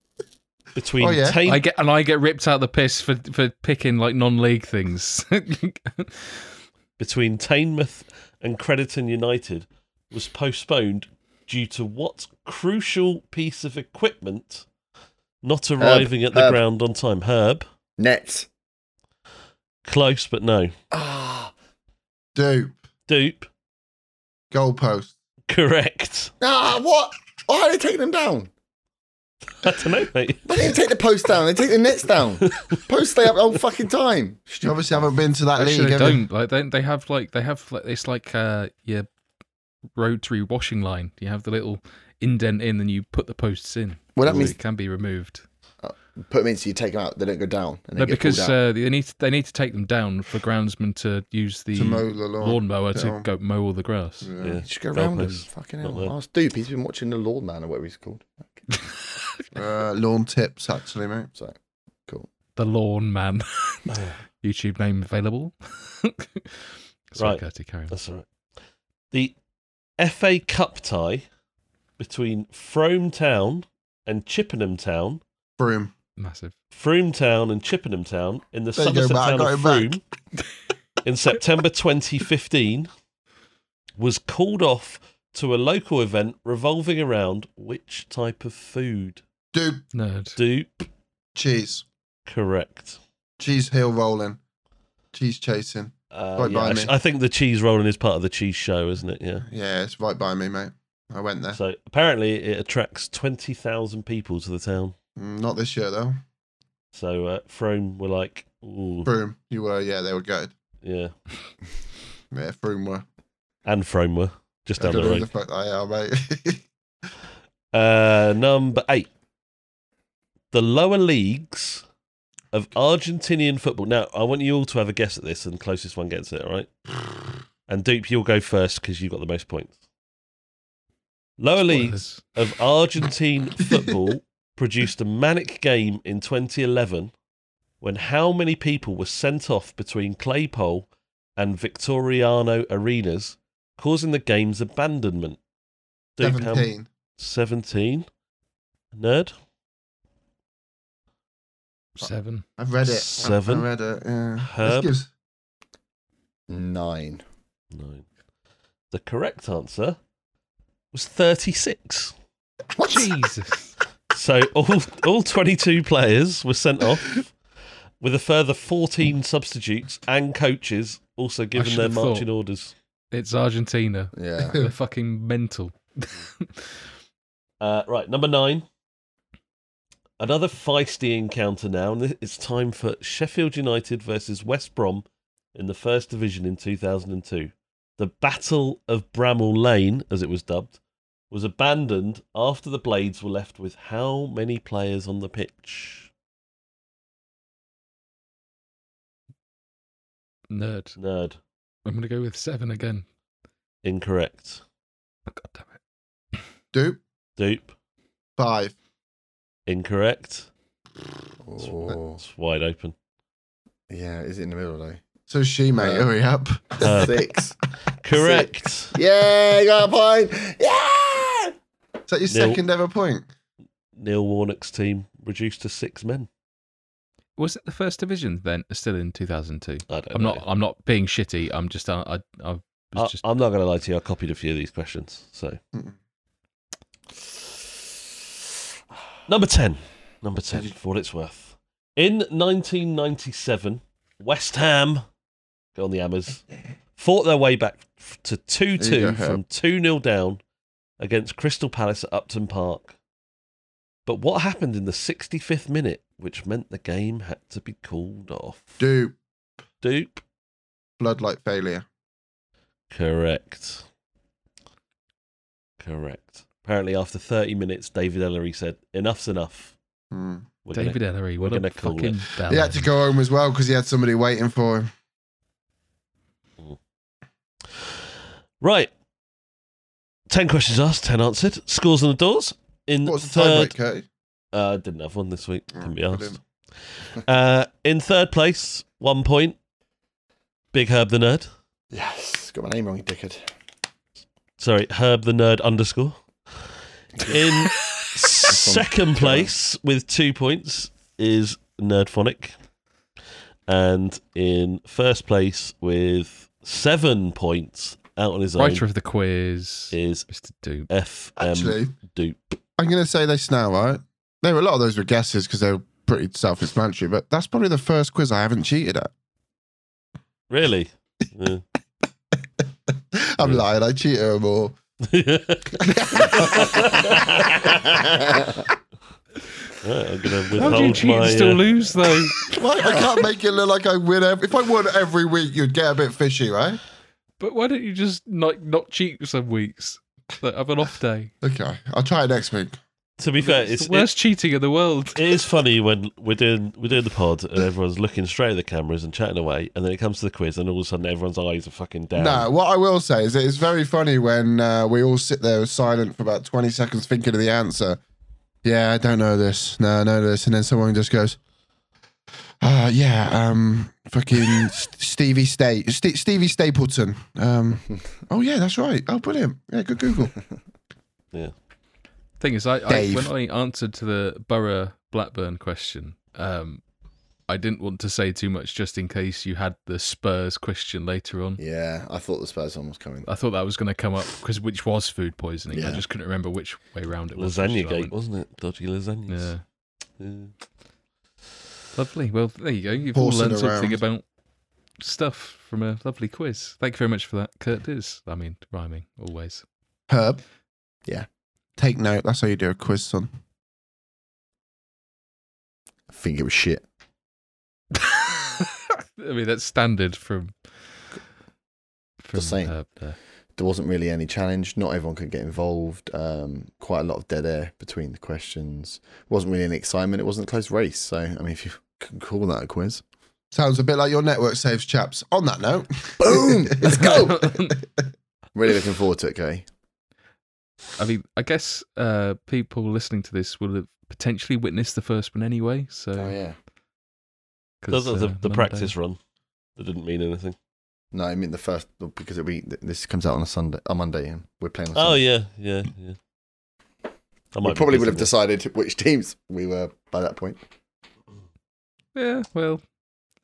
between Oh, yeah. Tame- I get and I get ripped out the piss for for picking like non-league things. between Teignmouth and Crediton United was postponed due to what crucial piece of equipment not arriving at the Herb. ground on time? Herb. Nets. Close, but no. Ah. Dupe. Dupe. Goalpost. Correct. Ah, what? Why are they taking them down? I don't know, mate. They didn't take the post down. They take the nets down. Posts stay up the whole fucking time. You obviously haven't been to that Actually, league. they have you? don't. Like they they have like they have like it's like uh your rotary washing line. You have the little indent in, and you put the posts in. Well, that So means it can be removed. put them in so you take them out. They don't go down. And No, because pulled uh, they need to, they need to take them down for groundsmen to use the To mow the lawn. lawnmower to go mow all the grass. Yeah. Yeah. You should go around them. Fucking Not hell. Ask Dupe. He's been watching the Lawn Man or whatever he's called. Uh, lawn tips, actually, mate. So cool. The lawn man. YouTube name available. Sorry, Right. Gertie, carry on. That's all right. The FA Cup tie between Frome Town and Chippenham Town, Broom. Massive. Frome Town and Chippenham Town in the There you go, Somerset Matt, I town got of it back. Frome in September 2015 was called off to a local event revolving around which type of food? Dupe. Nerd. Dupe. Cheese. Correct. Cheese hill rolling. Cheese chasing. Uh, Right yeah, by I, me. I think the cheese rolling is part of the cheese show, isn't it? Yeah. Yeah, it's right by me, mate. I went there. So apparently it attracts 20,000 people to the town. Mm, Not this year, though. So uh, Frome were like, Ooh, Broom. You were, yeah, they were gutted. yeah. Yeah, Broom were. And Frome were just down the don't know who road. the fuck they are, mate. Uh, number eight. The lower leagues of Argentinian football. Now, I want you all to have a guess at this, and the closest one gets it, all right? And Dupe, you'll go first because you've got the most points. Lower leagues of Argentine football produced a manic game in 2011 when how many people were sent off between Claypole and Victoriano arenas, causing the game's abandonment? Dupe, how- 17. 17. Nerd? Seven. I've read it. Seven. I read it. Yeah. Herb. Gives- Nine. Nine. The correct answer was 36. Jesus. So all, all 22 players were sent off, with a further 14 substitutes and coaches also given their have thought. marching orders. It's Argentina. Yeah. They're fucking mental. Uh, right, number nine. Another feisty encounter now, and it's time for Sheffield United versus West Brom in the First Division in 2002. The Battle of Bramall Lane, as it was dubbed, was abandoned after the Blades were left with how many players on the pitch? Nerd. Nerd. I'm going to go with seven again. Incorrect. Oh, God damn it. Dupe. Dupe. Five. Incorrect. Oh. It's wide open. Yeah, is it in the middle though? So she, mate. Um, hurry up. Uh, Six. Correct. Yeah, you got a point. Yeah. Is that your Nil. second ever point? Neil Warnock's team reduced to six men. Was it the first division then? Still in 2002. I don't I'm know. not. I'm not being shitty. I'm just. I. I, I was just. I, am not going to lie to you. I copied a few of these questions. So number ten, number ten, for what it's worth. In 1997, West Ham, go on the Hammers, fought their way back to 2-2 from 2-0 down against Crystal Palace at Upton Park. But what happened in the 65th minute, which meant the game had to be called off? Dupe. Dupe. Floodlight failure. Correct. Correct. Apparently, after 30 minutes, David Elleray said, "Enough's enough." Hmm. We're gonna- David Elleray. we're What a gonna call fucking it. bell. He had to go home as well because he had somebody waiting for him. Right. 10 questions asked, 10 answered. Scores on the doors. In What's the third, tiebreak, Curtis? uh, didn't have one this week. Couldn't be Oh, asked. Uh, in third place, one point. Big Herb the Nerd. Yes. Got my name wrong, you dickhead. Sorry, Herb the Nerd underscore. In second place with two points is Nerdphonic. And in first place with seven points out on his own Writer of the quiz. is Mr. Doom. FM Actually, Dupe. I'm going to say this now, right? There were a lot of those were guesses because they were pretty self-explanatory, but that's probably the first quiz I haven't cheated at. Really? Yeah. I'm Yeah. lying. I cheated them all. Right, I'm gonna How do you withhold cheat and still uh, lose though? Why? I can't make it look like I win. Every, if I won every week, you'd get a bit fishy, right? but why don't you just like not cheat some weeks? Like, have an off day. Okay, I'll try it next week. to be fair, It's, it's the worst cheating in the world. It is funny when we're doing we're doing the pod and everyone's looking straight at the cameras and chatting away, and then it comes to the quiz, and all of a sudden everyone's eyes are fucking down. No, what I will say is it's very funny when uh, we all sit there silent for about 20 seconds thinking of the answer. Yeah, I don't know this. No, I know this. And then someone just goes, uh, yeah, um, fucking Stevie Sta- St- Stevie Stapleton. Um, oh, yeah, that's right. Oh, brilliant. Yeah, good Google. Yeah. Thing is, I, I when I answered to the Borough Blackburn question, um, I didn't want to say too much just in case you had the Spurs question later on. yeah, I thought the Spurs one was coming. I thought that was going to come up because which was food poisoning. I just couldn't remember which way round it was. lasagna so I gate, went- wasn't it? Dodgy lasagnas. Yeah, Yeah. Lovely. Well, there you go. You've all learned something about stuff from a lovely quiz. Thank you very much for that, Kurt. Is I mean rhyming always. Herb. Yeah. Take note. That's how you do a quiz, son. I think it was shit. I mean that's standard from. from Just saying. Herb there. There wasn't really any challenge. Not everyone could get involved. Um, quite a lot of dead air between the questions. wasn't really any excitement. It wasn't a close race. So, I mean, if you can call that a quiz. Sounds a bit like your network saves, chaps. On that note, Boom! Let's go! really looking forward to it, Kay. I mean, I guess uh, people listening to this will have potentially witnessed the first one anyway. So, Oh, yeah. 'cause, Those are the, uh, the practice run. That didn't mean anything. No, I mean the first, because it'll be, this comes out on a Sunday, on Monday, and we're playing on Oh yeah, yeah, yeah. I We probably would have decided which teams we were by that point. Yeah, well.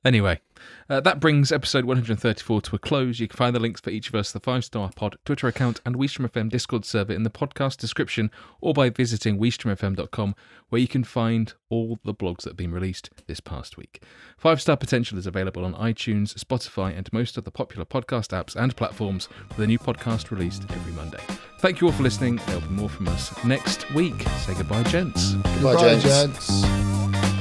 Anyway, uh, that brings episode 134 to a close. You can find the links for each of us, the Five Star Pod Twitter account, and Weestream FM Discord server in the podcast description or by visiting weestreamfm.com, where you can find all the blogs that have been released this past week. Five Star Potential is available on iTunes, Spotify, and most of the popular podcast apps and platforms, with a new podcast released every Monday. Thank you all for listening. There'll be more from us next week. Say goodbye, gents. Goodbye, Goodbye, gents. gents.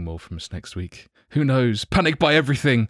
Nothing more from us next week. Who knows? Panic by everything.